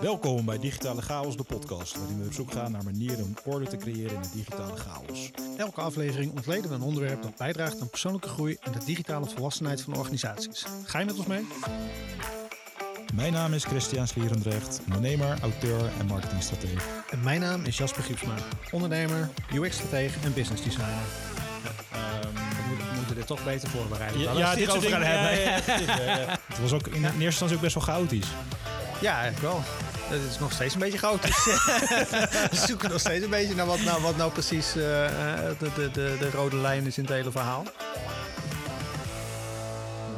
Welkom bij Digitale Chaos, de podcast, waarin we op zoek gaan naar manieren om orde te creëren in de digitale chaos. Elke aflevering ontleden we een onderwerp dat bijdraagt aan persoonlijke groei en de digitale volwassenheid van organisaties. Ga je met ons mee? Mijn naam is Christian Slierendrecht, ondernemer, auteur en marketingstratege. En mijn naam is Jasper Giepsma, ondernemer, UX-stratege en business designer. we, moeten, we moeten dit toch beter voorbereiden. Ja, dan ja, dit het soort over dingen. gaan Ja, Het was ook in eerste instantie ook best wel chaotisch. Ja, eigenlijk wel. Het is nog steeds een beetje chaotisch. we zoeken nog steeds een beetje naar wat nou, wat nou precies eh, eh, de, de, de, de rode lijn is in het hele verhaal. Dat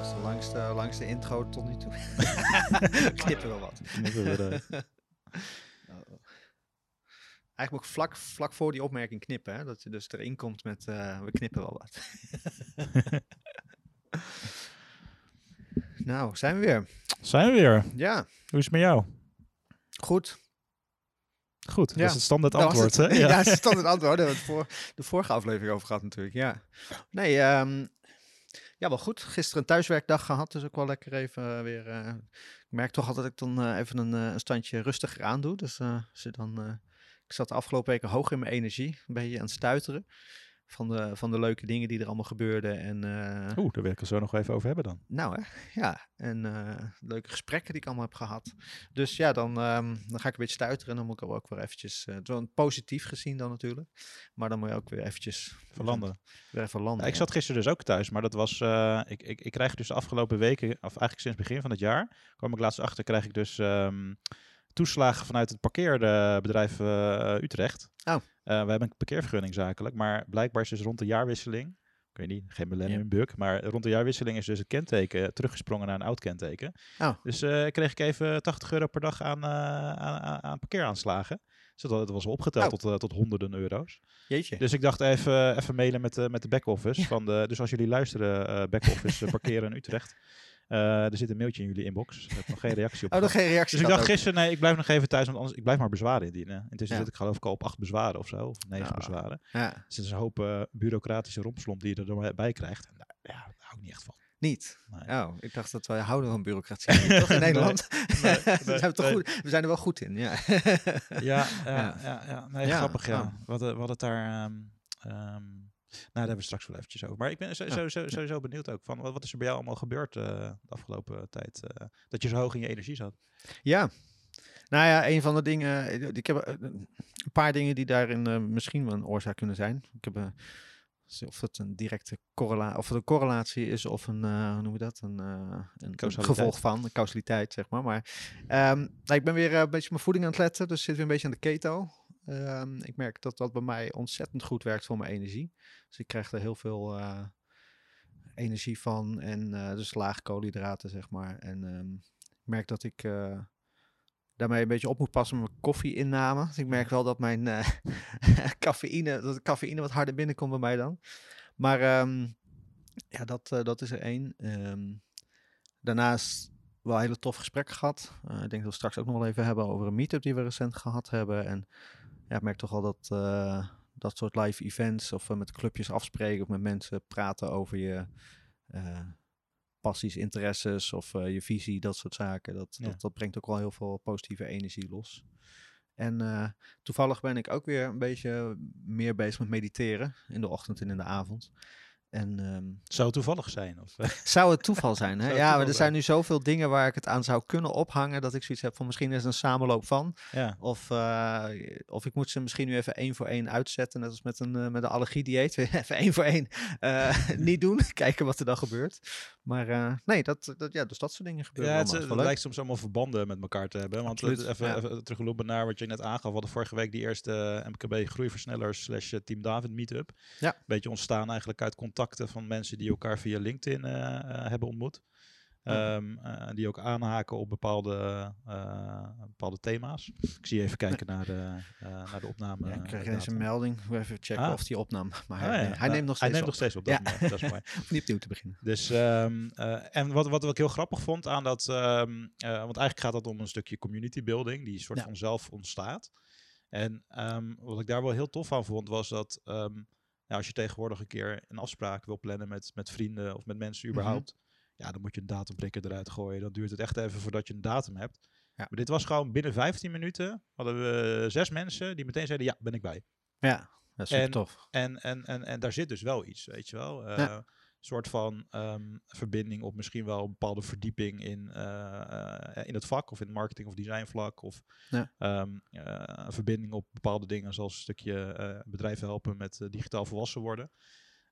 is de langste, langste intro tot nu toe. Knippen wel wat. Eigenlijk ook vlak, vlak voor die opmerking knippen. Hè? Dat je dus erin komt met eh, we knippen wel wat. Nou, zijn we weer. Zijn we weer. Ja, Hoe is het met jou? goed. Goed, dat Ja. is het standaard antwoord. het. hè? Ja, dat is standaard antwoord. Daar hebben we het voor, de vorige aflevering over gehad natuurlijk. Ja, nee, ehm, ja, wel goed. Gisteren een thuiswerkdag gehad, dus ook wel lekker even eh, weer. eh, ik merk toch altijd dat ik dan eh, even een, een standje rustiger aan doe. Dus je dan, ik zat de afgelopen weken hoog in mijn energie, een beetje aan het stuiteren. Van de, van de leuke dingen die er allemaal gebeurden. En eh, Oeh, daar wil ik het zo nog even over hebben dan. nou hè, ja. En eh, leuke gesprekken die ik allemaal heb gehad. Dus ja, dan, ehm, dan ga ik een beetje stuiteren. En dan moet ik ook weer eventjes, uh, het wel positief gezien dan natuurlijk. Maar dan moet je ook weer eventjes Verlanden. weer even landen. Ja, ik zat gisteren dus ook thuis, maar dat was. ik, ik, ik krijg dus de afgelopen weken, of eigenlijk sinds begin van het jaar, kwam ik laatst achter, krijg ik dus ehm, toeslagen vanuit het parkeerbedrijf Utrecht. Oh. Eh, we hebben een parkeervergunning zakelijk, maar blijkbaar is dus rond de jaarwisseling, ik weet niet, geen millennium bug, maar rond de jaarwisseling is dus het kenteken teruggesprongen naar een oud kenteken. Oh. Dus eh, kreeg ik even 80 euro per dag aan, eh, aan, aan, aan parkeeraanslagen. Dus dat, dat was opgeteld Oh. tot, tot honderden euro's. Jeetje. Dus ik dacht even, even mailen met, de met de back-office. Van de, dus als jullie luisteren, back-office parkeren in Utrecht. eh, er zit een mailtje in jullie inbox. Ik heb nog geen reactie op. oh, nog geen reactie dus ik dacht ook. gisteren, nee, ik blijf nog even thuis, want anders ik blijf maar bezwaren indienen. Intussen Ja. zit ik geloof ik al op acht bezwaren of zo, of negen Ja. bezwaren. Ja, Dus het is een hoop eh, bureaucratische rompslomp die je erbij krijgt. En daar, ja, daar hou ik niet echt van. niet. Nee. Oh, ik dacht dat wij houden van bureaucratie. toch in Nederland? nee, we, nee, zijn toch goed, we zijn er wel goed in, ja. Ja, ja, Ja. ja. grappig, ja. oh. Hadden, we hadden het daar... ehm, ehm, nou, daar hebben we straks wel eventjes over. Maar ik ben sowieso, Ja. sowieso, sowieso benieuwd ook van... Wat, wat is er bij jou allemaal gebeurd eh, de afgelopen tijd? eh, dat je zo hoog in je energie zat? Ja. Nou ja, een van de dingen. eh, Ik heb een paar dingen die daarin misschien wel een oorzaak kunnen zijn. Ik heb. of het een directe correlatie, of het een correlatie is, of een, hoe noem je dat? Een, een, gevolg van, een causaliteit, zeg maar. Maar ehm, nou, ik ben weer een beetje mijn voeding aan het letten, dus zit weer een beetje aan de keto. Ehm, ik merk dat dat bij mij ontzettend goed werkt voor mijn energie. Dus ik krijg er heel veel eh, energie van en eh, dus laag koolhydraten, zeg maar. En ehm, ik merk dat ik eh, daarmee een beetje op moet passen met mijn koffieinname. Dus ik merk wel dat mijn cafeïne, dat cafeïne wat harder binnenkomt bij mij dan. Maar ehm, ja, dat, dat is er één. Daarnaast wel een hele tof gesprek gehad. Eh, ik denk dat we straks ook nog wel even hebben over een meetup die we recent gehad hebben. En ja, ik merk toch wel dat eh, dat soort live events of eh, met clubjes afspreken of met mensen praten over je eh, passies, interesses of je visie, dat soort zaken. Dat, Ja. dat, dat brengt ook wel heel veel positieve energie los. En toevallig ben ik ook weer een beetje meer bezig met mediteren in de ochtend en in de avond. En ehm, Zou het toevallig zijn? Of, zou het toeval zijn? Hè? Ja, maar er zijn nu zoveel dingen waar ik het aan zou kunnen ophangen dat ik zoiets heb van misschien is het een samenloop van. ja. Of, eh, of ik moet ze misschien nu even één voor één uitzetten. Net als met een, eh, met een allergiedieet. Even één voor één eh, niet doen. Kijken wat er dan gebeurt. Maar nee, dat, dat, ja, dus dat soort dingen gebeuren Ja, het, lijkt soms allemaal verbanden met elkaar te hebben. Want Absoluut, even, ja. even teruglopen naar wat je net aangaf. We hadden vorige week die eerste MKB groeiversnellers slash Team David meetup. Ja. Beetje ontstaan eigenlijk uit contacten van mensen die elkaar via LinkedIn eh, eh, hebben ontmoet. Ehm, eh, die ook aanhaken op bepaalde, bepaalde thema's. Ik zie even kijken naar, de, naar de opname. Ja, ik krijg ineens een melding. Moet even checken Ah. of die opnam. Maar Ah, hij, Nou, neemt nog steeds Hij neemt op. nog steeds op, dat, is mooi, dat is mooi. Om niet opnieuw te beginnen. Dus, ehm, eh, en wat, wat ik heel grappig vond aan dat, ehm, eh, want eigenlijk gaat het om een stukje community building, die soort van zelf ontstaat. En wat ik daar wel heel tof aan vond, was dat ja, als je tegenwoordig een keer een afspraak wil plannen met, met vrienden of met mensen Mhm. überhaupt, ja, dan moet je een datumprikker eruit gooien. Dan duurt het echt even voordat je een datum hebt. Ja. Maar dit was gewoon binnen 15 minuten hadden we zes mensen die meteen zeiden, ja, ben ik bij. Ja, dat is super En- tof. En, en, en, en daar zit dus wel iets, weet je wel. Eh, Ja. Soort van ehm, verbinding of misschien wel een bepaalde verdieping in, eh, eh, in het vak of in het marketing of design vlak. Of Ja. ehm, eh, een verbinding op bepaalde dingen zoals een stukje bedrijven helpen met digitaal volwassen worden.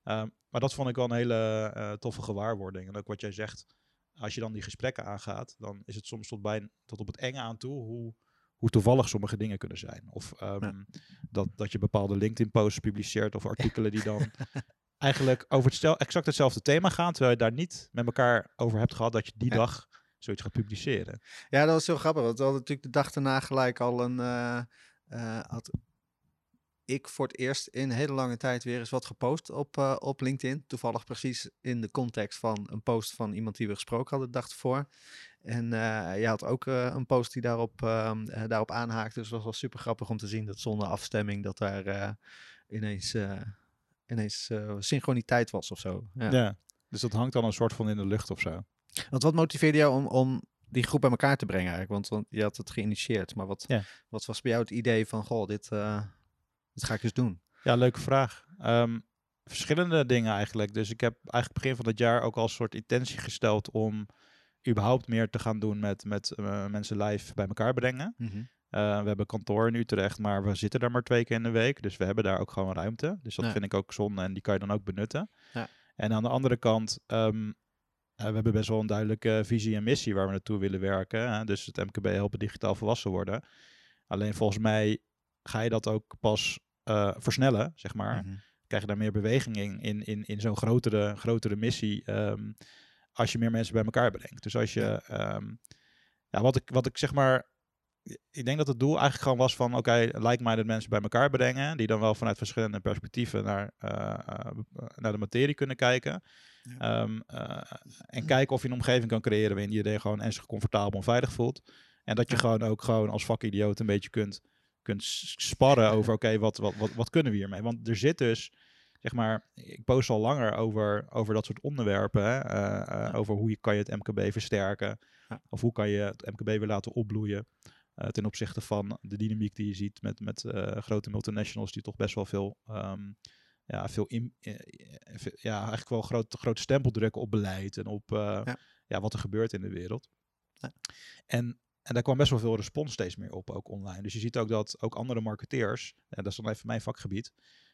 Ehm, maar dat vond ik wel een hele toffe gewaarwording. En ook wat jij zegt, als je dan die gesprekken aangaat, dan is het soms tot, bij, tot op het enge aan toe hoe, hoe toevallig sommige dingen kunnen zijn. Of dat, dat je bepaalde LinkedIn-posts publiceert of artikelen die dan eigenlijk over het stel, exact hetzelfde thema gaan, terwijl je daar niet met elkaar over hebt gehad dat je die Ja. dag zoiets gaat publiceren. Ja, dat was heel grappig. Want we hadden natuurlijk de dag daarna gelijk al een... eh, eh, had ik voor het eerst in een hele lange tijd weer eens wat gepost op, eh, op LinkedIn. Toevallig precies in de context van een post van iemand die we gesproken hadden de dag ervoor. En eh je had ook een post die daarop, ehm, eh, daarop aanhaakte. Dus het was wel super grappig om te zien dat zonder afstemming dat daar ineens, ineens eh, synchroniteit was of zo. Ja. Ja. Dus dat hangt dan een soort van in de lucht of zo. Want wat motiveerde jou om, om die groep bij elkaar te brengen eigenlijk? Want, want je had het geïnitieerd, maar wat, Ja. wat was bij jou het idee van, goh, dit, eh, dit ga ik dus doen? Ja, leuke vraag. Ehm, verschillende dingen eigenlijk. Dus ik heb eigenlijk begin van het jaar ook al een soort intentie gesteld om überhaupt meer te gaan doen met, met eh, mensen live bij elkaar brengen. Eh, we hebben kantoor in Utrecht, maar we zitten daar maar twee keer in de week. Dus we hebben daar ook gewoon ruimte. Dus dat Ja. vind ik ook zonde en die kan je dan ook benutten. Ja. En aan de andere kant, eh, we hebben best wel een duidelijke visie en missie waar we naartoe willen werken. Hè? Dus het MKB helpen digitaal volwassen worden. Alleen volgens mij ga je dat ook pas eh, versnellen, zeg maar Mhm. krijg je daar meer beweging in, in, in, in zo'n grotere, grotere missie. ehm, als je meer mensen bij elkaar brengt. Dus als je. Ja. ehm, ja, wat ik, wat ik zeg maar. Ik denk dat het doel eigenlijk gewoon was van, oké, like-minded mensen bij elkaar brengen, die dan wel vanuit verschillende perspectieven naar, eh, eh, naar de materie kunnen kijken. Ja. Ehm, eh, en kijken of je een omgeving kan creëren waarin iedereen gewoon en zich comfortabel en veilig voelt. En dat je Ja. gewoon ook gewoon als vakidioot een beetje kunt, kunt sparren over, oké, wat, wat, wat, wat kunnen we hiermee? Want er zit dus, zeg maar, ik post al langer over, over dat soort onderwerpen. Hè? Ja. Over hoe je, kan je het MKB versterken. Of hoe kan je het MKB weer laten opbloeien. Eh, ten opzichte van de dynamiek die je ziet met, met eh, grote multinationals die toch best wel veel, ehm, ja, veel in, eh, veel- ja, eigenlijk wel groot, grote stempel drukken op beleid en op Ja. ja. wat er gebeurt in de wereld. Ja. En, en daar kwam best wel veel respons steeds meer op, ook online. Dus je ziet ook dat ook andere marketeers, en dat is dan even mijn vakgebied,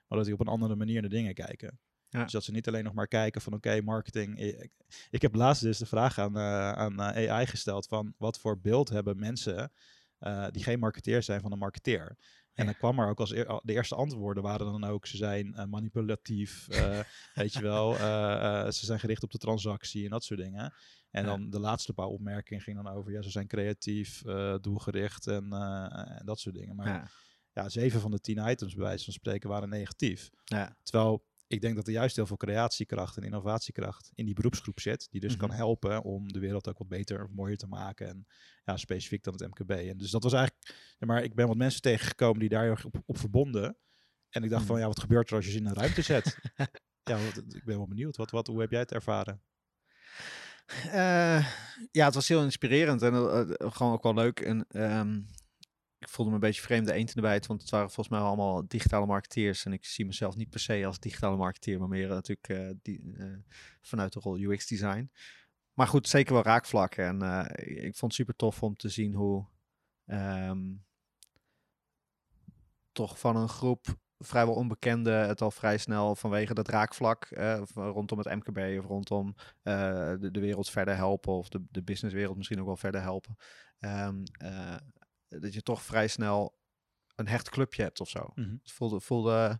maar dat die op een andere manier naar dingen kijken. Ja. Dus dat ze niet alleen nog maar kijken van oké, marketing. Ik, ik heb laatst dus de vraag aan, aan AI gesteld van wat voor beeld hebben mensen eh, die geen marketeer zijn van een marketeer. En dan kwam er ook als de eerste antwoorden waren dan ook, ze zijn eh, manipulatief, eh, weet je wel, ze zijn gericht op de transactie en dat soort dingen. En Ja. dan de laatste paar opmerkingen gingen dan over, ja, ze zijn creatief, doelgericht en, en dat soort dingen. Maar ja. Ja. zeven van de tien items bij wijze van spreken waren negatief. Ja. Terwijl ik denk dat er juist heel veel creatiekracht en innovatiekracht in die beroepsgroep zit. Die dus kan Mhm. helpen om de wereld ook wat beter of mooier te maken. En ja, specifiek dan het MKB. En dus dat was eigenlijk. Maar ik ben wat mensen tegengekomen die daar heel erg op, op verbonden. En ik dacht van Mhm. ja, wat gebeurt er als je ze in een ruimte zet? ja, wat, ik ben wel benieuwd. Wat, wat, hoe heb jij het ervaren? Eh, ja, het was heel inspirerend en eh, eh, gewoon ook wel leuk. En ehm, voelde me een beetje vreemde eend bijt, want het waren volgens mij allemaal digitale marketeers. En ik zie mezelf niet per se als digitale marketeer, maar meer eh, natuurlijk eh, die, eh, vanuit de rol UX design. Maar goed, zeker wel raakvlakken. En ik vond het super tof om te zien hoe ehm, toch van een groep vrijwel onbekende het al vrij snel vanwege dat raakvlak rondom het MKB of rondom de, de wereld verder helpen of de, de businesswereld misschien ook wel verder helpen. Ehm, eh, dat je toch vrij snel een hecht clubje hebt of zo. Mhm. Het voelde, voelde een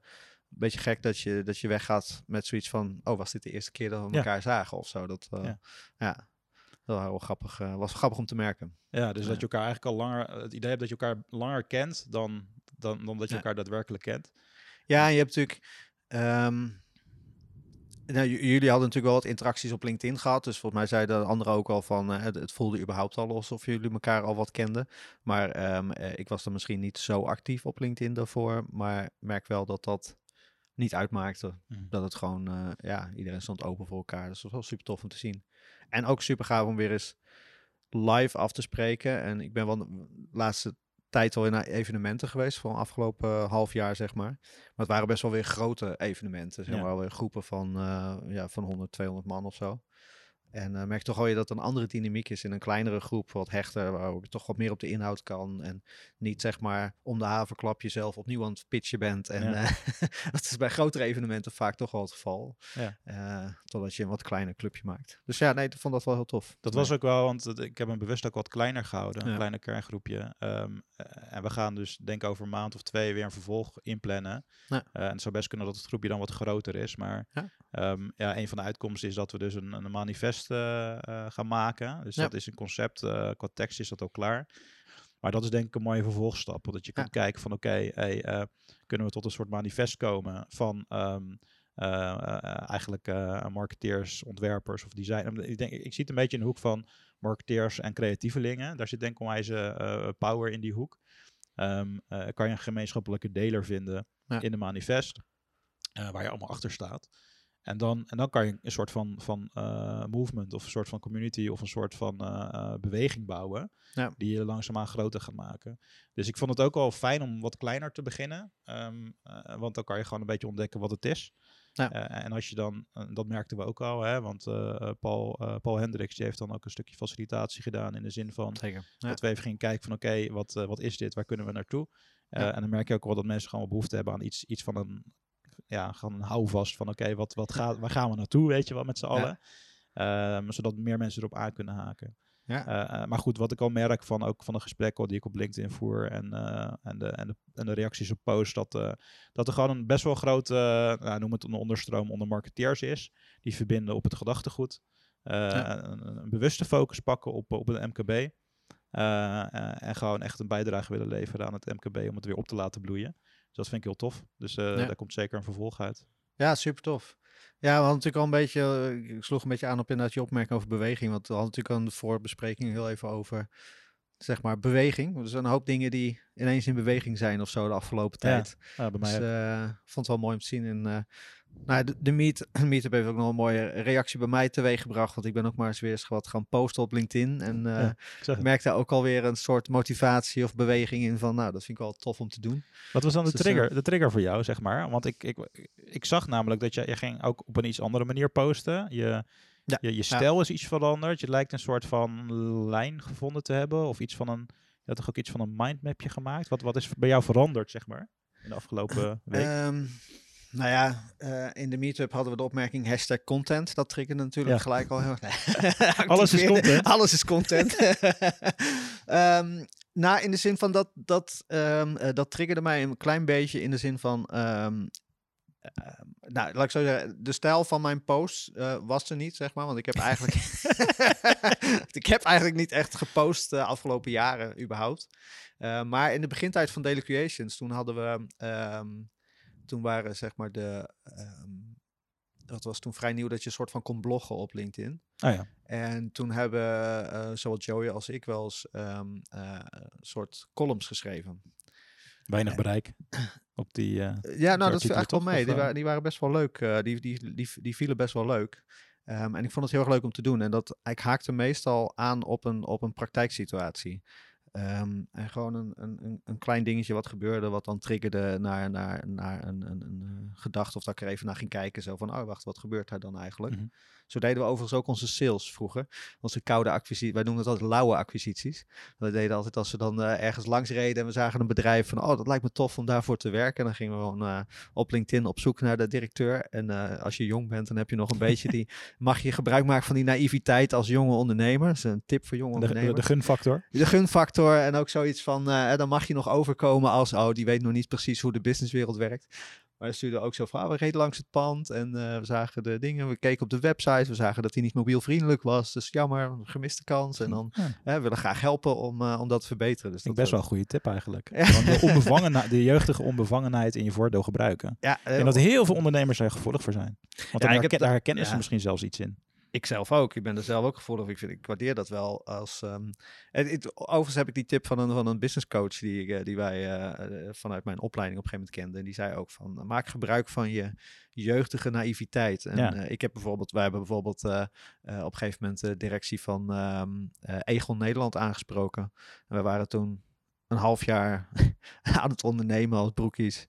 beetje gek dat je, dat je weggaat met zoiets van, oh was dit de eerste keer dat we Ja. elkaar zagen of zo. Dat, eh, Ja. ja. Wel heel grappig, eh, was grappig om te merken. Ja, dus Ja. dat je elkaar eigenlijk al langer. Het idee hebt dat je elkaar langer kent dan, dan, dan dat je elkaar daadwerkelijk kent. Ja, je hebt natuurlijk. ehm, nou, jullie hadden natuurlijk wel wat interacties op LinkedIn gehad. Dus volgens mij zeiden de anderen ook al van. eh, het, voelde überhaupt al alsof jullie elkaar al wat kenden. Maar ehm, eh, ik was dan misschien niet zo actief op LinkedIn daarvoor. Maar merk wel dat dat niet uitmaakte. Mhm. Dat het gewoon. eh, ja, iedereen stond open voor elkaar. Dus dat was wel super tof om te zien. En ook super gaaf om weer eens live af te spreken. En ik ben wel de laatste tijd al in evenementen geweest, van afgelopen uh, half jaar, zeg maar. Maar het waren best wel weer grote evenementen, zeg Ja. maar, weer groepen van, eh, ja, van 100, 200 man of zo. En eh, merk toch wel je dat een andere dynamiek is in een kleinere groep, wat hechter, waar ik toch wat meer op de inhoud kan. En niet zeg maar om de haverklap jezelf opnieuw aan het pitchen bent. En Ja. eh, dat is bij grotere evenementen vaak toch wel het geval. Ja. Eh, totdat je een wat kleiner clubje maakt. Dus ja, nee, ik vond dat wel heel tof. Dat was ook wel, want ik heb hem bewust ook wat kleiner gehouden. Een Ja. kleiner kerngroepje. Ehm, eh, en we gaan dus denk ik over een maand of twee weer een vervolg inplannen. En het zou best kunnen dat het groepje dan wat groter is. Maar Ja. ehm, ja, een van de uitkomsten is dat we dus een, een manifest eh, eh, gaan maken. Dus Ja. dat is een concept. eh, qua tekst is dat ook klaar. Maar dat is denk ik een mooie vervolgstap. Dat je kan Ja. kijken van oké, hey, kunnen we tot een soort manifest komen van ehm, eh, eh, eigenlijk marketeers, ontwerpers of design. Ik, denk, ik zie het een beetje in de hoek van marketeers en creatievelingen. Daar zit denk ik onwijs power in die hoek. Ehm, eh, kan je een gemeenschappelijke deler vinden Ja. in een manifest, waar je allemaal achter staat. En dan, en dan kan je een soort van, van eh, movement of een soort van community of een soort van eh, eh, beweging bouwen. Ja. Die je langzaamaan groter gaat maken. Dus ik vond het ook wel fijn om wat kleiner te beginnen. ehm, eh, want dan kan je gewoon een beetje ontdekken wat het is. Ja. En als je dan, dat merkten we ook al, hè, want Paul, Paul Hendricks die heeft dan ook een stukje facilitatie gedaan in de zin van Zeker. Ja. dat we even gingen kijken van oké, wat, wat is dit, waar kunnen we naartoe? En dan merk je ook wel dat mensen gewoon behoefte hebben aan iets, iets van een, ja, gewoon een houvast van oké, wat, wat gaat, waar gaan we naartoe, weet je wel, met z'n allen. Ehm, zodat meer mensen erop aan kunnen haken. Ja. Eh, eh, maar goed, wat ik al merk van ook van de gesprekken die ik op LinkedIn voer en, eh, en, de, en, de, en de reacties op posts, dat, dat er gewoon een best wel grote, nou, noem het een onderstroom onder marketeers is. Die verbinden op het gedachtegoed. Ja. een, een bewuste focus pakken op, op het MKB. En gewoon echt een bijdrage willen leveren aan het MKB om het weer op te laten bloeien. Dat vind ik heel tof. Dus eh, Ja. daar komt zeker een vervolg uit. Ja, super tof. Ja, we hadden natuurlijk al een beetje, eh, ik sloeg een beetje aan op inderdaad je opmerking over beweging. Want we hadden natuurlijk aan de voorbespreking heel even over, zeg maar, beweging. Er zijn een hoop dingen die ineens in beweging zijn of zo de afgelopen tijd. Ja, bij mij Dus ook. eh, vond het wel mooi om te zien. En, eh, nou, de, de meet, meetup heeft ook nog een mooie reactie bij mij teweeg gebracht. Want ik ben ook maar eens weer eens wat gaan posten op LinkedIn. En eh, Ja, ik zag ik het. merk daar ook alweer een soort motivatie of beweging in van, nou, dat vind ik wel tof om te doen. Wat was dan de Dus, eh, trigger, de trigger voor jou, zeg maar? Want ik, ik, ik zag namelijk dat je, je ging ook op een iets andere manier posten. Je, Ja, je, je stijl is iets veranderd. Je lijkt een soort van lijn gevonden te hebben. Of iets van een, je had toch ook iets van een mindmapje gemaakt? Wat, wat is bij jou veranderd, zeg maar, in de afgelopen week? Ehm, nou ja, eh, in de meetup hadden we de opmerking hashtag content. Dat triggerde natuurlijk Ja. gelijk al heel Alles is content. Alles is content. Ehm, nou, in de zin van dat, dat, ehm, eh, dat triggerde mij een klein beetje in de zin van... ehm, nou, laat ik zo zeggen, de stijl van mijn post eh, was er niet, zeg maar. Want ik heb eigenlijk, ik heb eigenlijk niet echt gepost de afgelopen jaren überhaupt. Eh, maar in de begintijd van Daily Creations, toen hadden we, ehm, toen waren zeg maar de, ehm, dat was toen vrij nieuw dat je een soort van kon bloggen op LinkedIn. oh ja, En toen hebben eh zowel Joey als ik wel eens eh, een soort columns geschreven. Weinig bereik op die... Eh, Ja, nou, dat viel eigenlijk wel mee. Die, eh? waren, die waren best wel leuk. die, die, die, die vielen best wel leuk. Ehm, en ik vond het heel erg leuk om te doen. En dat, ik haakte meestal aan op een, op een praktijksituatie. Ehm, en gewoon een, een, een- klein dingetje wat gebeurde, wat dan triggerde naar, naar, naar een, een, een eh, gedachte. Of dat ik er even naar ging kijken. Zo van, oh wacht, wat gebeurt daar dan eigenlijk? Mhm. Zo deden we overigens ook onze sales vroeger. Onze koude acquisities. Wij noemden het altijd lauwe acquisities. We deden altijd als we dan eh, ergens langs reden en we zagen een bedrijf van, oh, dat lijkt me tof om daarvoor te werken. En dan gingen we gewoon eh, op LinkedIn op zoek naar de directeur. En als je jong bent, dan heb je nog een beetje die, mag je gebruik maken van die naïviteit als jonge ondernemer. Dat is een tip voor jonge de, de, ondernemers. de gunfactor. De gunfactor en ook zoiets van, eh, dan mag je nog overkomen als, oh, die weet nog niet precies hoe de businesswereld werkt. Maar dan stuurde ook zo van, ah, we reden langs het pand en eh, we zagen de dingen, we keken op de website, we zagen dat hij niet mobielvriendelijk was, dus jammer, gemiste kans. En dan Ja. hè, we willen graag helpen om, eh, om dat te verbeteren. Dus dat best wel een goede tip eigenlijk. Ja. De, onbevangenheid, de jeugdige onbevangenheid in je voordeel gebruiken. Ja, En dat heel veel ondernemers daar gevoelig voor zijn. Want daar, herken, da- daar herkennen ze misschien zelfs iets in. Ik zelf ook. Ik ben er zelf ook gevoelig. Ik, vind, ik waardeer dat wel als. Um, het, overigens heb ik die tip van een, van een business coach die, eh, die wij uh, vanuit mijn opleiding op een gegeven moment kenden. En die zei ook van maak gebruik van je jeugdige naïviteit. En ja. uh, ik heb bijvoorbeeld, wij hebben bijvoorbeeld op een gegeven moment de directie van um, Egon Nederland aangesproken. En we waren toen een half jaar aan het ondernemen als broekies.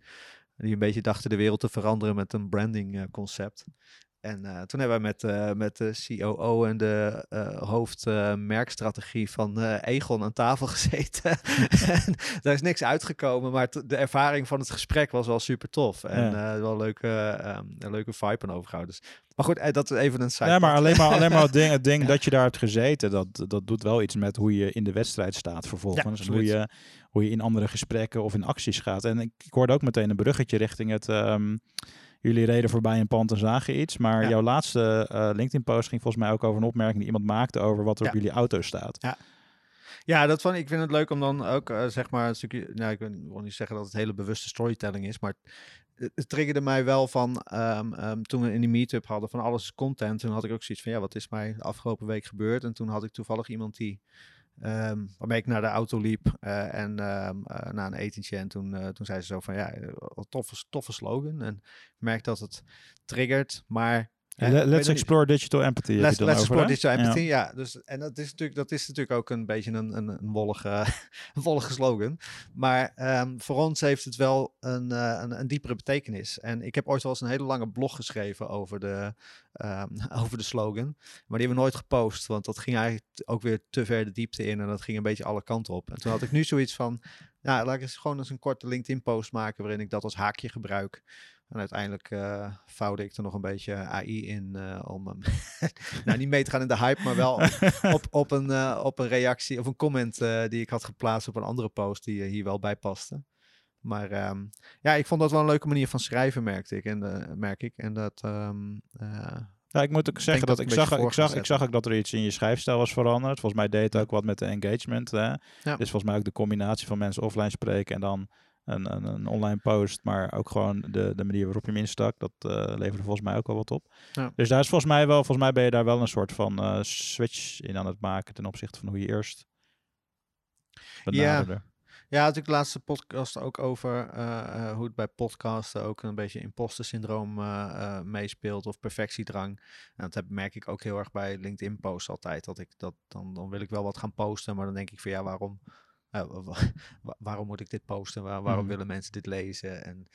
Die een beetje dachten de wereld te veranderen met een branding concept. En uh, toen hebben we met, uh, met de COO en de uh, hoofdmerkstrategie van Egon aan tafel gezeten. en daar is niks uitgekomen, maar de ervaring van het gesprek was wel super tof. En ja. wel leuke, um, een leuke vibe aan overgehouden. Dus, maar goed, dat is even een side Ja, maar alleen maar, alleen maar het ding, het ding ja. dat je daar hebt gezeten, dat, dat doet wel iets met hoe je in de wedstrijd staat vervolgens. Ja, hoe, je, hoe je in andere gesprekken of in acties gaat. En ik, ik hoorde ook meteen een bruggetje richting het... Um, jullie reden voorbij een pand en zagen iets. Maar jouw laatste uh, LinkedIn-post ging volgens mij ook over een opmerking die iemand maakte over wat er ja. op jullie auto staat. Ja. Ja, dat vond ik vind het leuk om dan ook uh, zeg maar een stukje. Nou, ik wil niet zeggen dat het hele bewuste storytelling is, maar het, het triggerde mij wel van um, um, toen we in die meetup hadden van alles content. Toen had ik ook zoiets van ja, wat is mij de afgelopen week gebeurd? En toen had ik toevallig iemand die Um, waarmee ik naar de auto liep uh, en um, naar een etentje. En toen, uh, toen zei ze zo van, ja, toffe, toffe slogan. En ik merk dat het triggert, maar... Let, let's explore digital empathy. Let's, let's over, explore digital empathy, ja. ja. dus, en dat is, natuurlijk, dat is natuurlijk ook een beetje een, een, een, wollige, een wollige slogan. Maar um, voor ons heeft het wel een, een, een, diepere betekenis. En ik heb ooit wel eens een hele lange blog geschreven over de, um, over de slogan. Maar die hebben we nooit gepost, want dat ging eigenlijk ook weer te ver de diepte in. En dat ging een beetje alle kanten op. En toen had ik nu zoiets van, nou, laat ik eens gewoon eens een korte LinkedIn-post maken waarin ik dat als haakje gebruik. En uiteindelijk uh, vouwde ik er nog een beetje AI in uh, om nou niet mee te gaan in de hype, maar wel op, op, een, uh, op een reactie of een comment die ik had geplaatst op een andere post die hier wel bij paste. Maar um, ja, ik vond dat wel een leuke manier van schrijven, merkte ik. En, merk ik. En dat. Um, ja, ik moet ook zeggen dat, dat ik, zag, ik, zag, ik zag ook dat er iets in je schrijfstijl was veranderd. Volgens mij deed het ook wat met de engagement. Hè? Ja. Dus volgens mij ook de combinatie van mensen offline spreken en dan een, een, een, online post, maar ook gewoon de, de manier waarop je hem instak, dat uh, leverde volgens mij ook wel wat op. Ja. Dus daar is volgens mij wel, volgens mij ben je daar wel een soort van uh, switch in aan het maken ten opzichte van hoe je eerst benaderde. Ja. Ja, ik de laatste podcast ook over uh, hoe het bij podcasten ook een beetje imposter syndroom uh, meespeelt of perfectiedrang. En dat heb, merk ik ook heel erg bij LinkedIn posts altijd. Dat ik dat dan, dan wil ik wel wat gaan posten, maar dan denk ik van ja, waarom, waarom moet ik dit posten? Waar, waarom mm. willen mensen dit lezen? En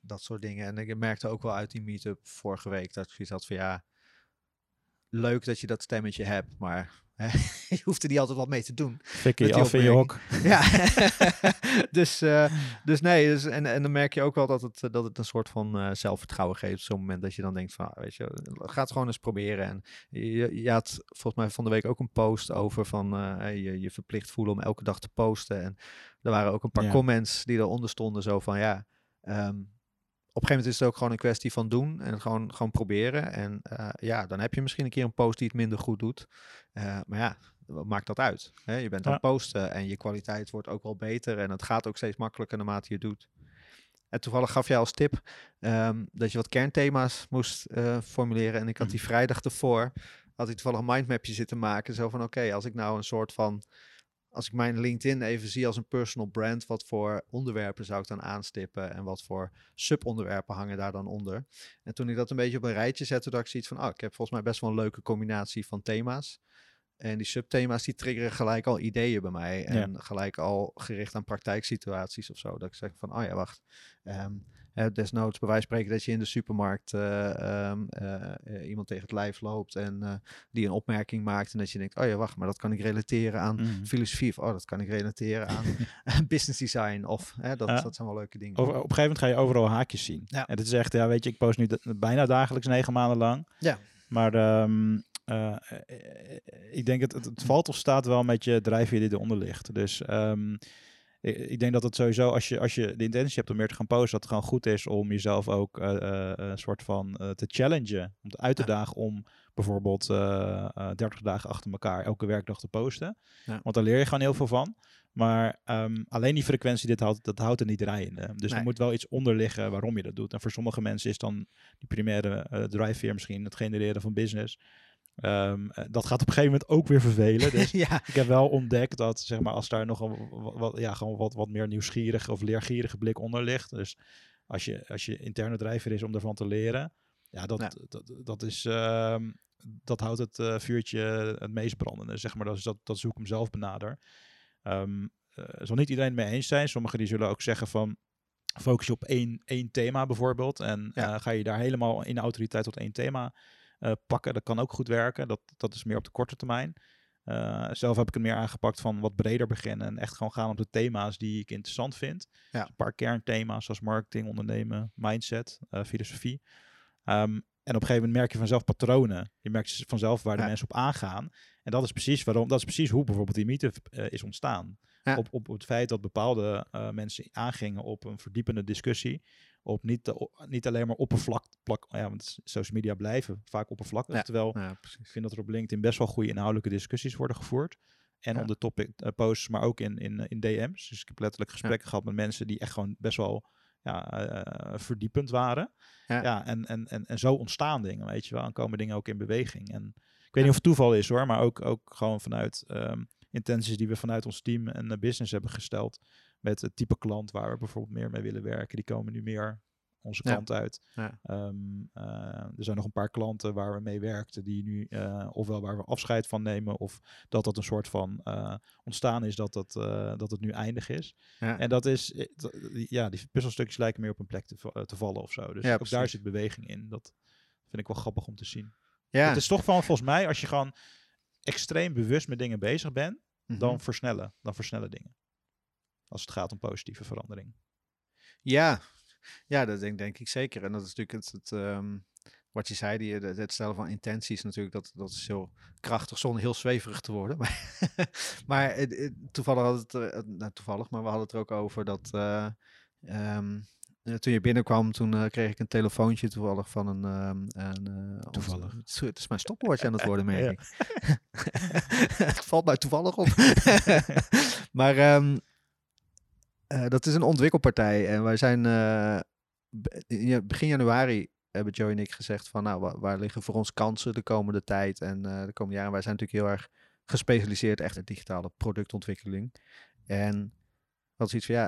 dat soort dingen. En ik merkte ook wel uit die meetup vorige week dat ik zoiets had van ja, leuk dat je dat stemmetje hebt, maar je hoeft er niet altijd wat mee te doen. Fikkie, af in je hok. Ja, dus, uh, dus nee, dus, en, en dan merk je ook wel dat het, dat het een soort van uh, zelfvertrouwen geeft op zo'n moment dat je dan denkt van, ah, weet je, ga het gewoon eens proberen. En je, je had volgens mij van de week ook een post over van uh, je, je verplicht voelen om elke dag te posten. En er waren ook een paar ja. comments die eronder stonden zo van, ja, um, op een gegeven moment is het ook gewoon een kwestie van doen en gewoon, gewoon proberen. En uh, ja, dan heb je misschien een keer een post die het minder goed doet. Uh, maar ja, wat maakt dat uit? Hè? Je bent aan het posten en je kwaliteit wordt ook wel beter. En het gaat ook steeds makkelijker naarmate je het doet. En toevallig gaf jij als tip um, dat je wat kernthema's moest uh, formuleren. En ik had die vrijdag ervoor, had ik toevallig een mindmapje zitten maken. Zo van, oké, okay, als ik nou een soort van als ik mijn LinkedIn even zie als een personal brand, wat voor onderwerpen zou ik dan aanstippen en wat voor subonderwerpen hangen daar dan onder? En toen ik dat een beetje op een rijtje zette, dacht ik zoiets van, oh, ik heb volgens mij best wel een leuke combinatie van thema's. En die subthema's die triggeren gelijk al ideeën bij mij. En ja. gelijk al gericht aan praktijksituaties of zo. Dat ik zeg van, oh ja, wacht. Um, desnoods bij wijze van spreken dat je in de supermarkt uh, um, uh, iemand tegen het lijf loopt en die een opmerking maakt. En dat je denkt, oh ja, wacht, maar dat kan ik relateren aan mm. filosofie. Of oh, dat kan ik relateren aan business design. Of dat, ja. dat zijn wel leuke dingen. Over, op een gegeven moment ga je overal haakjes zien. Ja. En het is echt, ja, weet je, ik post nu bijna dagelijks negen maanden lang. Ja. Maar um, uh, ik denk het, het, het, valt of staat wel met je drijfveer die eronder ligt. Dus um, ik, ik denk dat het sowieso, als je, als je de intentie hebt om meer te gaan posten, dat het gewoon goed is om jezelf ook eh, eh, een soort van eh, te challengen. Om te uit te Ja. dagen om bijvoorbeeld eh, eh, 30 dagen achter elkaar elke werkdag te posten. Ja. Want daar leer je gewoon heel veel van. Maar ehm, alleen die frequentie, dit houdt, dat houdt er niet draaiende. Dus Nee. er moet wel iets onder liggen waarom je dat doet. En voor sommige mensen is dan die primaire drijfveer misschien het genereren van business. Ehm, eh, dat gaat op een gegeven moment ook weer vervelen. Dus ja, ik heb wel ontdekt dat, zeg maar, als daar nog een wat, ja, gewoon wat, wat meer nieuwsgierige of leergierige blik onder ligt. Dus als je, als je interne drijver is om ervan te leren, ja, dat, Ja. dat, dat is, ehm, dat houdt het eh, vuurtje het meest brandende, zeg maar. Dat is dat, dat is hoe ik hem zelf benader. Eh, zal niet iedereen het mee eens zijn. Sommigen die zullen ook zeggen van, focus je op één, één thema bijvoorbeeld. En Ja. ga je daar helemaal in autoriteit tot één thema pakken. Dat kan ook goed werken. Dat, dat is meer op de korte termijn. Eh, zelf heb ik het meer aangepakt van wat breder beginnen. En echt gewoon gaan op de thema's die ik interessant vind. Ja. Dus een paar kernthema's zoals marketing, ondernemen, mindset, eh, filosofie. Ehm, en op een gegeven moment merk je vanzelf patronen. Je merkt vanzelf waar de Ja. mensen op aangaan. En dat is precies waarom, dat is precies hoe bijvoorbeeld die meetup eh, is ontstaan. Ja. Op, op het feit dat bepaalde eh, mensen aangingen op een verdiepende discussie. Op niet, de, niet alleen maar oppervlak, plak, ja, want social media blijven vaak oppervlakkig. Ja. Terwijl ja, ik vind dat er op LinkedIn best wel goede inhoudelijke discussies worden gevoerd. En Ja. op de topic eh, posts, maar ook in, in, in DM's. Dus ik heb letterlijk gesprekken gehad met mensen die echt gewoon best wel ja, eh, verdiepend waren. Ja. En, en, en, en zo ontstaan dingen, weet je wel. En komen dingen ook in beweging. En ik weet niet of het toeval is hoor, maar ook, ook gewoon vanuit ehm, intenties die we vanuit ons team en eh, business hebben gesteld. Met het type klant waar we bijvoorbeeld meer mee willen werken. Die komen nu meer onze Ja. kant uit. Ja. Ehm, eh, er zijn nog een paar klanten waar we mee werkten, die nu eh, ofwel waar we afscheid van nemen, of dat dat een soort van eh, ontstaan is dat, dat, dat het nu eindig is. Ja. En dat is, ja, die puzzelstukjes lijken meer op een plek te, va- te vallen of zo. Dus ook daar zit beweging in. Dat vind ik wel grappig om te zien. ja. Het is toch van, volgens mij, als je gewoon extreem bewust met dingen bezig bent, Mhm. dan versnellen. Dan versnellen dingen. Als het gaat om positieve verandering. Ja, ja dat denk, denk ik zeker. En dat is natuurlijk het, het, ehm, wat je zei, die, het, het stellen van intenties natuurlijk, dat, dat is heel krachtig zonder heel zweverig te worden. Maar, maar het- het- toevallig had het nou, toevallig, maar we hadden het er ook over dat eh, toen je binnenkwam, toen eh, kreeg ik een telefoontje toevallig van een... ehm, een Toevallig. het, is, het is mijn stopwoordje aan het worden, merk ik. het valt mij toevallig op. maar eh, dat is een ontwikkelpartij. En wij zijn eh, begin januari hebben Joey en ik gezegd van nou, wa- waar liggen voor ons kansen de komende tijd en eh, de komende jaren. Wij zijn natuurlijk heel erg gespecialiseerd echt in digitale productontwikkeling. En wat zoiets van ja,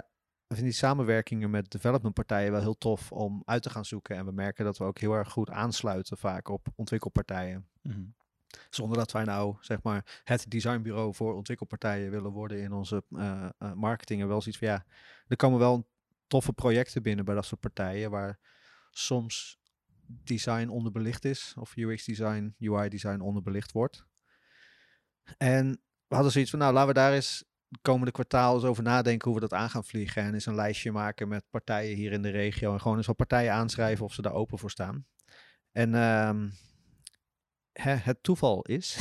we vinden die samenwerkingen met developmentpartijen wel heel tof om uit te gaan zoeken. En we merken dat we ook heel erg goed aansluiten vaak op ontwikkelpartijen. Mhm. Zonder dat wij nou, zeg maar, het designbureau voor ontwikkelpartijen willen worden in onze eh, eh, marketing. En wel zoiets van, ja, er komen wel toffe projecten binnen bij dat soort partijen, waar soms design onderbelicht is, of UX design, UI design onderbelicht wordt. En we hadden zoiets van, nou, laten we daar eens de komende kwartaal eens over nadenken hoe we dat aan gaan vliegen. En eens een lijstje maken met partijen hier in de regio. En gewoon eens wat partijen aanschrijven of ze daar open voor staan. En ehm, hè, het toeval is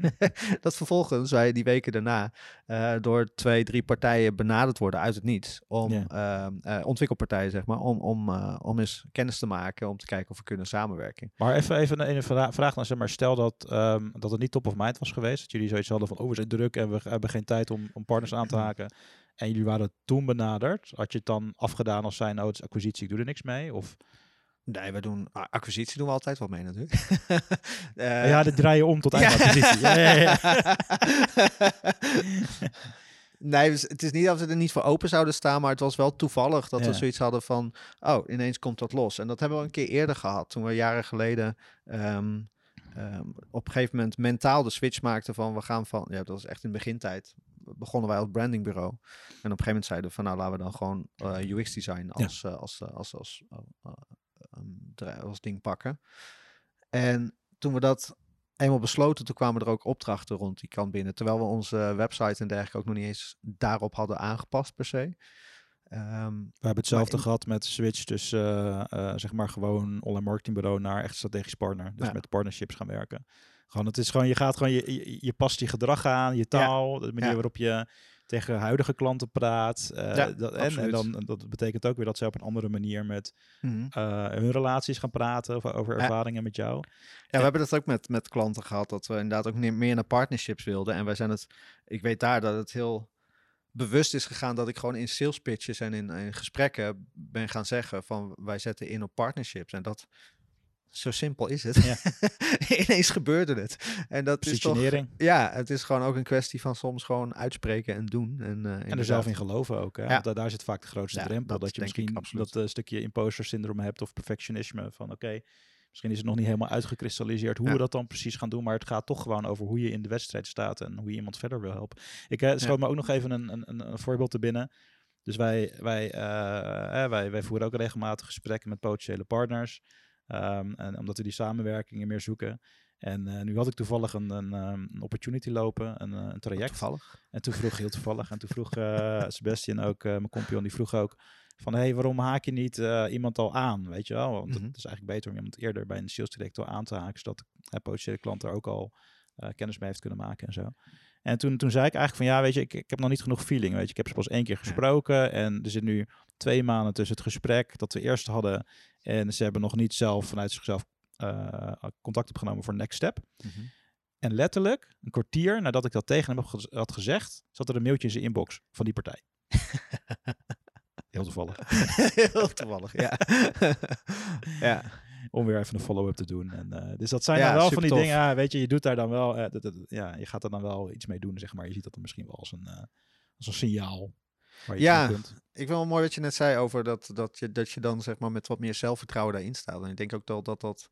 dat vervolgens wij die weken daarna eh, door twee, drie partijen benaderd worden uit het niets. Om ehm, eh, ontwikkelpartijen, zeg maar, om, om, eh, om eens kennis te maken, om te kijken of we kunnen samenwerken. Maar even, even een, een vra- vraag naar, zeg maar, stel dat, ehm, dat het niet top of mind was geweest. Dat jullie zoiets hadden van, oh, we zijn druk en we hebben geen tijd om, om partners aan te haken. En jullie waren toen benaderd. Had je het dan afgedaan als zijn, oh, acquisitie, ik doe er niks mee? Of, Nee, we doen acquisitie doen we altijd wat mee natuurlijk. Eh, ja, dit draai je om tot eindacquisitie. Ja, ja, ja. nee, dus het is niet dat we er niet voor open zouden staan, maar het was wel toevallig dat we zoiets hadden van, oh, ineens komt dat los. En dat hebben we een keer eerder gehad, toen we jaren geleden ehm, ehm, op een gegeven moment mentaal de switch maakten van, we gaan van, ja, dat was echt in de begintijd, begonnen wij als brandingbureau. En op een gegeven moment zeiden we van, nou, laten we dan gewoon eh, UX design als, eh, als, als, als, eh, eh, ehm, dra- als ding pakken. En toen we dat eenmaal besloten, toen kwamen er ook opdrachten rond die kant binnen. Terwijl we onze website en dergelijke ook nog niet eens daarop hadden aangepast per se. Ehm, We hebben hetzelfde in- gehad met switch tussen, eh, eh, zeg maar, gewoon online marketingbureau naar echt strategisch partner. Dus Ja. met partnerships gaan werken. Gewoon, het is gewoon, je gaat gewoon, je, je, je past je gedrag aan, je taal, de manier Ja. waarop je tegen huidige klanten praat. eh, Ja, dat, en, dan, dat betekent ook weer dat zij op een andere manier met Mhm. eh, hun relaties gaan praten of over Ja. ervaringen met jou. Ja, we hebben dat ook met, met klanten gehad, dat we inderdaad ook meer, meer naar partnerships wilden. En wij zijn het, ik weet daar dat het heel bewust is gegaan dat ik gewoon in sales pitches en in, in gesprekken ben gaan zeggen van wij zetten in op partnerships. En dat, zo simpel is het. Ja. Ineens gebeurde het. En dat is toch, ja, het is gewoon ook een kwestie van soms gewoon uitspreken en doen. En, eh, En er zelf in geloven ook. Hè? Ja. Want da- daar zit vaak de grootste Ja, drempel. dat Dat, je ik misschien dat eh, stukje imposter syndroom hebt of perfectionisme. Van oké, misschien is het nog niet helemaal uitgekristalliseerd hoe we dat dan precies gaan doen. Maar het gaat toch gewoon over hoe je in de wedstrijd staat en hoe je iemand verder wil helpen. Ik eh, schoot me ook nog even een, een, een, voorbeeld te binnen. Dus wij, wij, wij, wij voeren ook regelmatig gesprekken met potentiële partners. Ehm, en omdat we die samenwerkingen meer zoeken. En eh, nu had ik toevallig een, een, ehm, een opportunity lopen, een, eh, een traject. Toevallig. En toen vroeg, heel toevallig, en toen vroeg eh, Sebastian ook, mijn compagnon, die vroeg ook van, hé, hey, waarom haak je niet iemand al aan, weet je wel? Want Mhm. het is eigenlijk beter om iemand eerder bij een sales director aan te haken, zodat de potentiële klant er ook al kennis mee heeft kunnen maken en zo. En toen, toen zei ik eigenlijk van, ja, weet je, ik, ik heb nog niet genoeg feeling, weet je. Ik heb ze pas één keer gesproken en er zit nu twee maanden tussen het gesprek dat we eerst hadden en ze hebben nog niet zelf vanuit zichzelf eh, contact opgenomen voor next step. Mhm. En letterlijk, een kwartier nadat ik dat tegen hem had gez- had gezegd, zat er een mailtje in zijn inbox van die partij. Heel toevallig. Heel toevallig, ja. ja. Om weer even een follow-up te doen. En, eh, dus dat zijn Ja, dan wel van die dingen, ja, weet je, je doet daar dan wel, eh, dat- dat- ja, je gaat er dan wel iets mee doen, zeg maar. Je ziet dat dan misschien wel als een, eh, als een signaal. Waar je Ja. kunt. Ik vind wel mooi wat je net zei over dat, dat, je, dat je dan zeg maar met wat meer zelfvertrouwen daarin staat. En ik denk ook dat dat, dat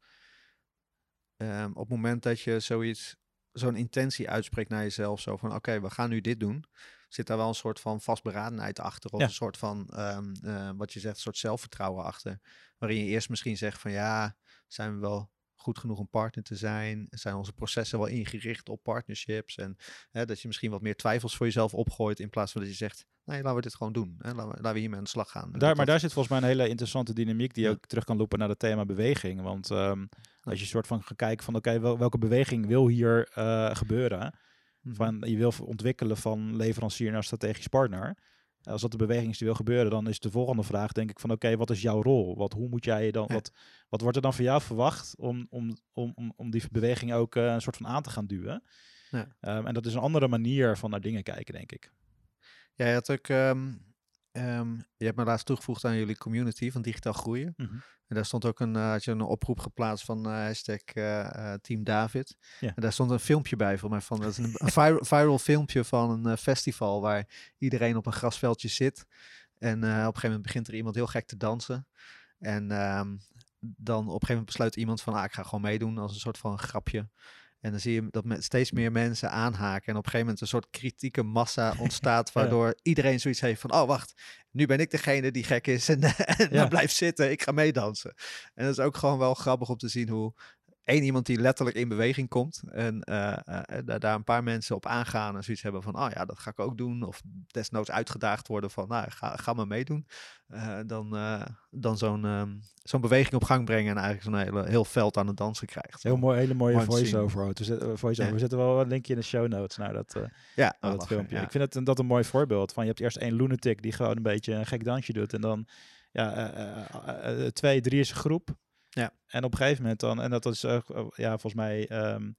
ehm, op het moment dat je zoiets, zo'n intentie uitspreekt naar jezelf, zo van oké, we gaan nu dit doen, zit daar wel een soort van vastberadenheid achter. Of Ja. een soort van, ehm, eh, wat je zegt, een soort zelfvertrouwen achter. Waarin je eerst misschien zegt van ja, zijn we wel goed genoeg om partner te zijn? Zijn onze processen wel ingericht op partnerships? En hè, dat je misschien wat meer twijfels voor jezelf opgooit in plaats van dat je zegt, nee, laten we dit gewoon doen. Hè? Laten, we, laten we hiermee aan de slag gaan. Daar, dat maar dat- daar zit volgens mij een hele interessante dynamiek die Ja. ook terug kan lopen naar het thema beweging. Want ehm, als je soort van gaat kijken van oké, wel, welke beweging wil hier eh, gebeuren? Mhm. Van je wil ontwikkelen van leverancier naar strategisch partner. Als dat de beweging is die wil gebeuren, dan is de volgende vraag denk ik van oké, wat is jouw rol? Wat, hoe moet jij dan, wat, wat wordt er dan van jou verwacht om, om, om, om, die beweging ook eh, een soort van aan te gaan duwen? Ja. Ehm, en dat is een andere manier van naar dingen kijken, denk ik. Ja, je had ook, ehm, ehm, je hebt me laatst toegevoegd aan jullie community van digitaal groeien. Mhm. En daar stond ook een, eh, had je een oproep geplaatst van eh, hashtag eh, Team David. Ja. En daar stond een filmpje bij voor mij van, dat is een, een viral, viral filmpje van een festival waar iedereen op een grasveldje zit. En op een gegeven moment begint er iemand heel gek te dansen. En ehm, dan op een gegeven moment besluit iemand van, ah, ik ga gewoon meedoen als een soort van grapje. En dan zie je dat met steeds meer mensen aanhaken. En op een gegeven moment een soort kritieke massa ontstaat. Waardoor iedereen zoiets heeft van: oh, wacht, nu ben ik degene die gek is. En, en Ja. dan blijf zitten, ik ga meedansen. En dat is ook gewoon wel grappig om te zien hoe één iemand die letterlijk in beweging komt. En eh, eh, daar, daar een paar mensen op aangaan. En zoiets hebben van: oh ja, dat ga ik ook doen. Of desnoods uitgedaagd worden van: nou, ga, ga maar meedoen. Eh, dan eh, dan zo'n ehm, zo'n beweging op gang brengen. En eigenlijk zo'n hele, heel veld aan het dansen krijgt. Heel mooi, hele mooie voice-over. We zetten, eh, voice-over. Ja. We zetten wel een linkje in de show notes naar dat, eh, Ja, naar oh, dat filmpje. ja. Ik vind een, dat een mooi voorbeeld. Van je hebt eerst één lunatic die gewoon een beetje een gek dansje doet. En dan ja, eh, eh, eh, eh, twee, drie is een groep. Ja. En op een gegeven moment dan, en dat is eh, ja, volgens mij, ehm,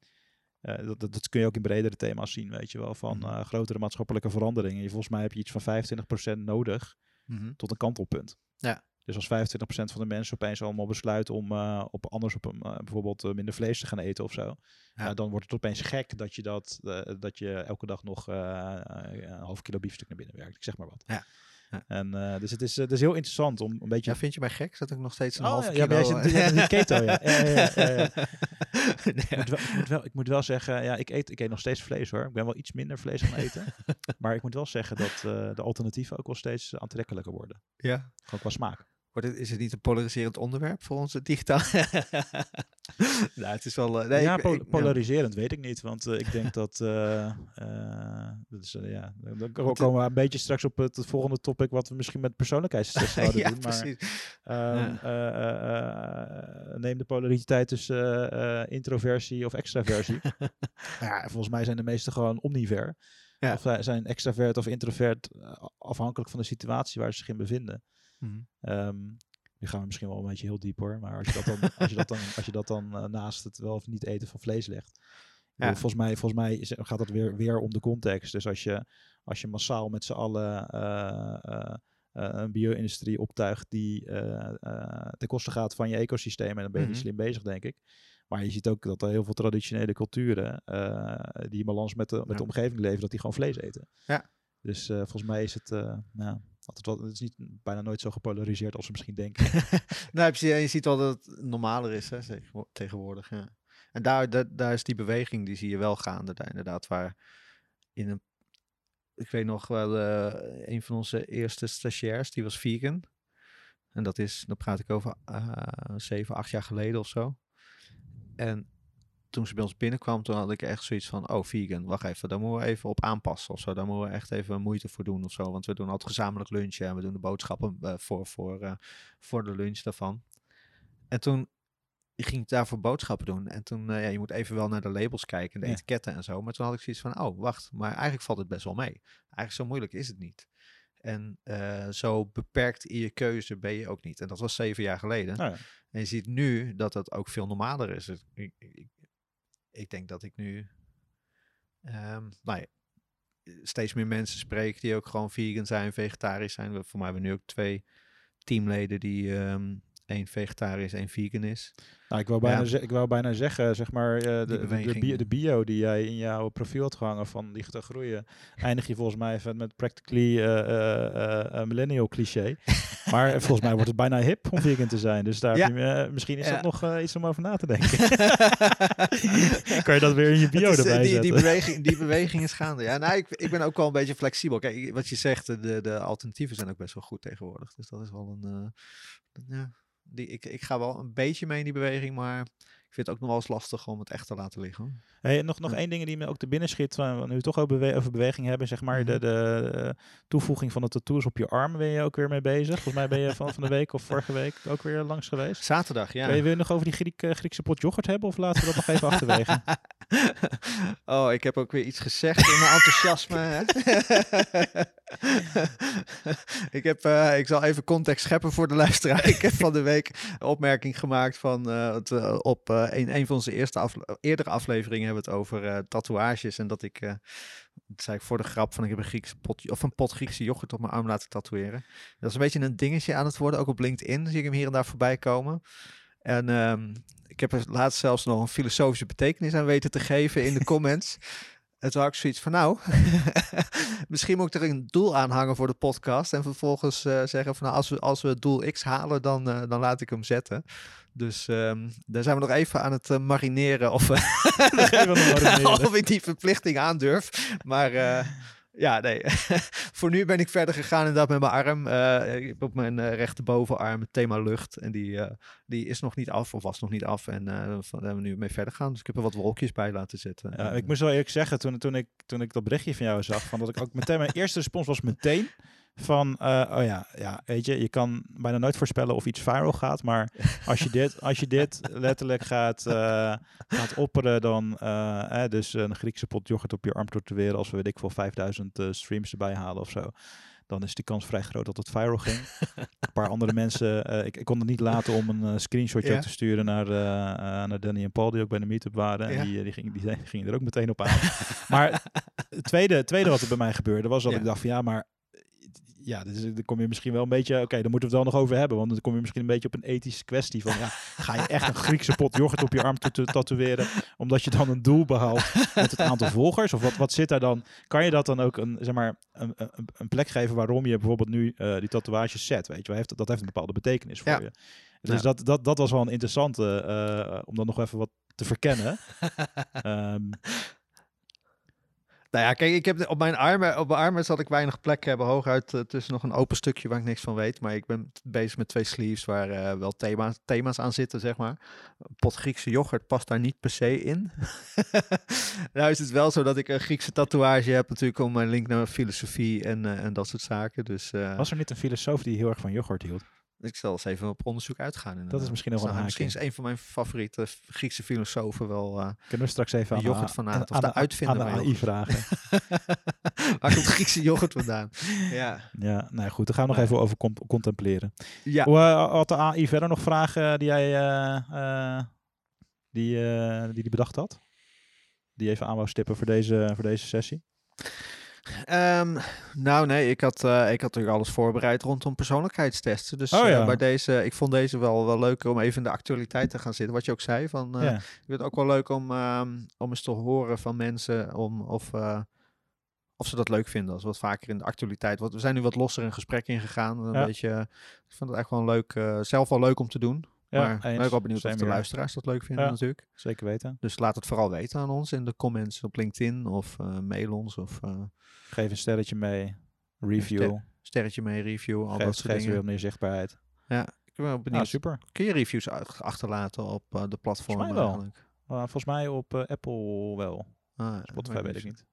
eh, dat, dat, dat kun je ook in bredere thema's zien, weet je wel. Van Mhm. eh, grotere maatschappelijke veranderingen. Je, volgens mij heb je iets van 25% nodig Mhm. tot een kantelpunt. Ja. Dus als 25% van de mensen opeens allemaal besluiten om op anders op een, bijvoorbeeld minder vlees te gaan eten of zo. Ja. Dan wordt het opeens gek dat je, dat, dat je elke dag nog een half kilo biefstuk naar binnen werkt. Ik zeg maar wat. Ja. Ja. En, eh, dus het is, eh, het is heel interessant om een beetje... Ja, vind je mij gek? Zat ik nog steeds een Oh, half ja, kilo? ja, maar jij zit- in keto, ja. Ik, moet wel, zeggen, ja, ik eet, ik eet nog steeds vlees hoor. Ik ben wel iets minder vlees gaan eten. maar ik moet wel zeggen dat eh, de alternatieven ook wel steeds aantrekkelijker worden. ja. Gewoon qua smaak. Wordt het, is het niet een polariserend onderwerp voor onze digitaal? nou, het is wel... eh, nee, ja, ik- pol- ik- ja. polariserend weet ik niet. Want eh, ik denk dat... dat is, ja, dan komen we een beetje straks op het, het volgende topic... wat we misschien met persoonlijkheidstests zouden ja, doen. Maar precies. ehm, Ja. eh, eh, eh, neem de polariteit tussen introversie of extraversie. Ja, volgens mij zijn de meesten gewoon omniver. Ja. Of zij zijn extravert of introvert, afhankelijk van de situatie waar ze zich in bevinden. Ehm, nu gaan we misschien wel een beetje heel diep hoor, maar als je dat dan, als je dat dan, als je dat dan eh, naast het wel of niet eten van vlees legt. Ja. Volgens mij, volgens mij is- gaat het weer, weer om de context. Dus als je, als je massaal met z'n allen eh, eh, een bio-industrie optuigt die ten koste gaat van je ecosysteem, en dan ben je niet Mhm. slim bezig, denk ik. Maar je ziet ook dat er heel veel traditionele culturen die in balans met de, met Ja. de omgeving leven, dat die gewoon vlees eten. Ja. Dus volgens mij is het, nou, altijd wel, het is niet, bijna nooit zo gepolariseerd als we misschien denken. en je ziet wel dat het normaler is hè, tegenwoordig. Ja. En daar, daar, daar is die beweging, die zie je wel gaande daar inderdaad. Waar in een, ik weet nog wel, eh, een van onze eerste stagiairs, die was vegan. En dat is, dan praat ik over eh, zeven, acht jaar geleden of zo. En toen ze bij ons binnenkwam, toen had ik echt zoiets van, oh vegan, wacht even, daar moeten we even op aanpassen of zo. Daar moeten we echt even moeite voor doen of zo. Want we doen altijd gezamenlijk lunchen en we doen de boodschappen eh, voor, voor, eh, voor de lunch daarvan. En toen ging ik daarvoor boodschappen doen. En toen, eh, ja, je moet even wel naar de labels kijken, de Ja. etiketten en zo. Maar toen had ik zoiets van, oh, wacht, maar eigenlijk valt het best wel mee. Eigenlijk zo moeilijk is het niet. En zo beperkt in je keuze ben je ook niet. En dat was zeven jaar geleden. Nou ja. En je ziet nu dat dat ook veel normaler is. Het- Ik, ik, ik denk dat ik nu ehm, nou ja, steeds meer mensen spreek die ook gewoon vegan zijn, vegetarisch zijn. Voor mij hebben we nu ook twee teamleden die ehm één vegetarisch, één vegan is. Nou, ik wou bijna, Ja. ik wou bijna zeggen, zeg maar, eh, de, de, bio, de bio die jij in jouw profiel had gehangen van digitaal groeien, eindig je volgens mij even met practically eh, eh, millennial cliché. maar volgens mij wordt het bijna hip om vegan te zijn. Dus daar Ja. heb je, misschien is dat nog iets om over na te denken. kan je dat weer in je bio is, erbij die, die, zetten? beweging, die beweging is gaande. Ja, nou, ik, ik ben ook wel een beetje flexibel. Kijk, wat je zegt, de, de alternatieven zijn ook best wel goed tegenwoordig. Dus dat is wel een... ja, die, ik, ik ga wel een beetje mee in die beweging, maar ik vind het ook nog wel eens lastig om het echt te laten liggen. Hey, nog, nog Ja. één ding die me ook te binnen schiet, nu we het toch bewe over beweging hebben, zeg maar, de, Mhm. de eh, toevoeging van de tattoos op je arm ben je ook weer mee bezig. Volgens mij ben je van, van de week of vorige week ook weer langs geweest. Zaterdag, ja. Wil je weer nog over die Griek, eh, Griekse pot yoghurt hebben of laten we dat nog even achterwege? oh, ik heb ook weer iets gezegd in mijn enthousiasme. Ik, heb, eh, ik zal even context scheppen voor de luisteraar. ik heb van de week een opmerking gemaakt van het, uh, op een, van onze eerste eerdere afleveringen hebben we het over tatoeages en dat ik zei ik voor de grap van ik heb een Griekse pot of een pot Griekse yoghurt op mijn arm laten tatoeëren. Dat is een beetje een dingetje aan het worden, ook op LinkedIn zie ik hem hier en daar voorbij komen. En um, ik heb er laatst zelfs nog een filosofische betekenis aan weten te geven in de comments. En toen had ik zoiets van, nou, misschien moet ik er een doel aan hangen voor de podcast. En vervolgens uh, zeggen van, nou, als we, als we het doel X halen, dan, uh, dan laat ik hem zetten. Dus um, daar zijn we nog even aan het uh, marineren of, marineren. of ik die verplichting aandurf. Maar ja, nee. Voor nu ben ik verder gegaan inderdaad met mijn arm. Uh, heb op mijn uh, rechterbovenarm het thema lucht. En die, uh, die is nog niet af, of was nog niet af. En daar hebben we nu mee verder gaan. Dus ik heb er wat wolkjes bij laten zitten. Ja, ik moest wel eerlijk zeggen, toen, toen, ik, toen ik dat berichtje van jou zag, van dat ik ook meteen, mijn eerste respons was meteen van, uh, oh ja, ja, weet je, je kan bijna nooit voorspellen of iets viral gaat, maar als je dit, als je dit letterlijk gaat, uh, gaat opperen, dan, eh, dus een Griekse pot yoghurt op je arm tatoeëren, als we, weet ik veel, 5000 uh, streams erbij halen of zo, dan is die kans vrij groot dat het viral ging. een paar andere mensen, uh, ik, ik, kon het niet laten om een uh, screenshotje ja. te sturen naar, uh, naar Danny en Paul, die ook bij de meetup waren. En die, die, gingen, die gingen er ook meteen op aan. maar het tweede, tweede wat er bij mij gebeurde, was dat ik dacht van ja, maar ja, dus dan kom je misschien wel een beetje, oké, okay, dan moeten we het wel nog over hebben, want dan kom je misschien een beetje op een ethische kwestie van, ja, ga je echt een Griekse pot yoghurt op je arm tatoeëren, omdat je dan een doel behaalt met het aantal volgers, of wat, wat zit daar dan? Kan je dat dan ook een, zeg maar, een, een, een plek geven waarom je bijvoorbeeld nu uh, die tatoeages zet, weet je wel, heeft, dat heeft een bepaalde betekenis voor ja. je. Dus ja. dat, dat, dat was wel een interessante, uh, om dan nog even wat te verkennen. um, nou ja, kijk, ik heb op mijn armen, op mijn armen zat ik weinig plek hebben, hooguit uh, tussen nog een open stukje waar ik niks van weet. Maar ik ben bezig met twee sleeves waar uh, wel thema's, thema's aan zitten, zeg maar. Een pot Griekse yoghurt past daar niet per se in. nou is het wel zo dat ik een Griekse tatoeage heb natuurlijk om mijn link naar filosofie en, uh, en dat soort zaken. Dus, Was er niet een filosoof die heel erg van yoghurt hield? Ik zal eens even op onderzoek uitgaan. Dat is misschien nog wel Nou, een Misschien is een van mijn favoriete Griekse filosofen wel... eh, Kunnen we straks even aan de, Yoghurt van aan, of de de, uitvinder aan de van AI vragen. waar komt Griekse yoghurt vandaan? Ja. ja, nou goed, dan gaan we nog Nee. even over contempleren. Ja. Hoe, eh, had de AI verder nog vragen die jij eh, die, die die bedacht had? Die even aan wou stippen voor deze, voor deze sessie? Ehm, nou nee, ik had, eh, ik had natuurlijk alles voorbereid rondom persoonlijkheidstesten. Dus Oh, eh, bij deze, ik vond deze wel, wel leuk om even in de actualiteit te gaan zitten. Wat je ook zei, van, eh, ja. ik vind het ook wel leuk om, ehm, om eens te horen van mensen om, of, of ze dat leuk vinden. Als wat vaker in de actualiteit. Want we zijn nu wat losser in gesprek ingegaan. Een Ja. beetje, ik vond het echt wel leuk, zelf wel leuk om te doen. Ja, maar ik ben eens. ook wel benieuwd Same of de here. luisteraars dat leuk vinden Ja. natuurlijk. Zeker weten. Dus laat het vooral weten aan ons in de comments op LinkedIn of eh, mail ons of eh, Geef een sterretje mee. Review. ster- sterretje mee, review, al dat Geef, soort geef dingen. weer meer zichtbaarheid. Ja, ik ben wel Nou, benieuwd. super. Kun je reviews uit- achterlaten op eh, de platformen mij wel. eigenlijk? Volgens mij op eh, Apple wel. Ah, Spotify weet ik niet.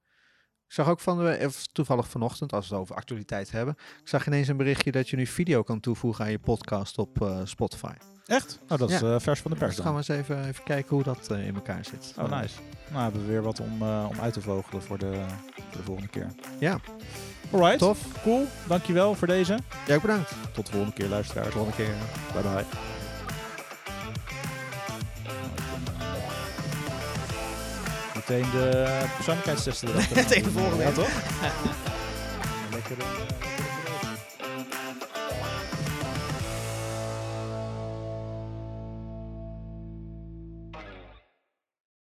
Ik zag ook van de, of toevallig vanochtend, als we het over actualiteit hebben, ik zag ineens een berichtje dat je nu video kan toevoegen aan je podcast op eh, Spotify. Echt? Nou, dat is Ja. eh, vers van de pers Dus gaan dan. we eens even, even kijken hoe dat eh, in elkaar zit. Oh, nice. Nou, hebben we weer wat om, eh, om uit te vogelen voor de, voor de volgende keer. Ja, Alright. tof. Cool. Dankjewel voor deze. Jij ook bedankt. Tot de volgende keer, luisteraars. Tot de volgende keer. Bye bye. Meteen de persoonlijkheidstesten erachter. Meteen de volgende. Ja, toch? Lekker.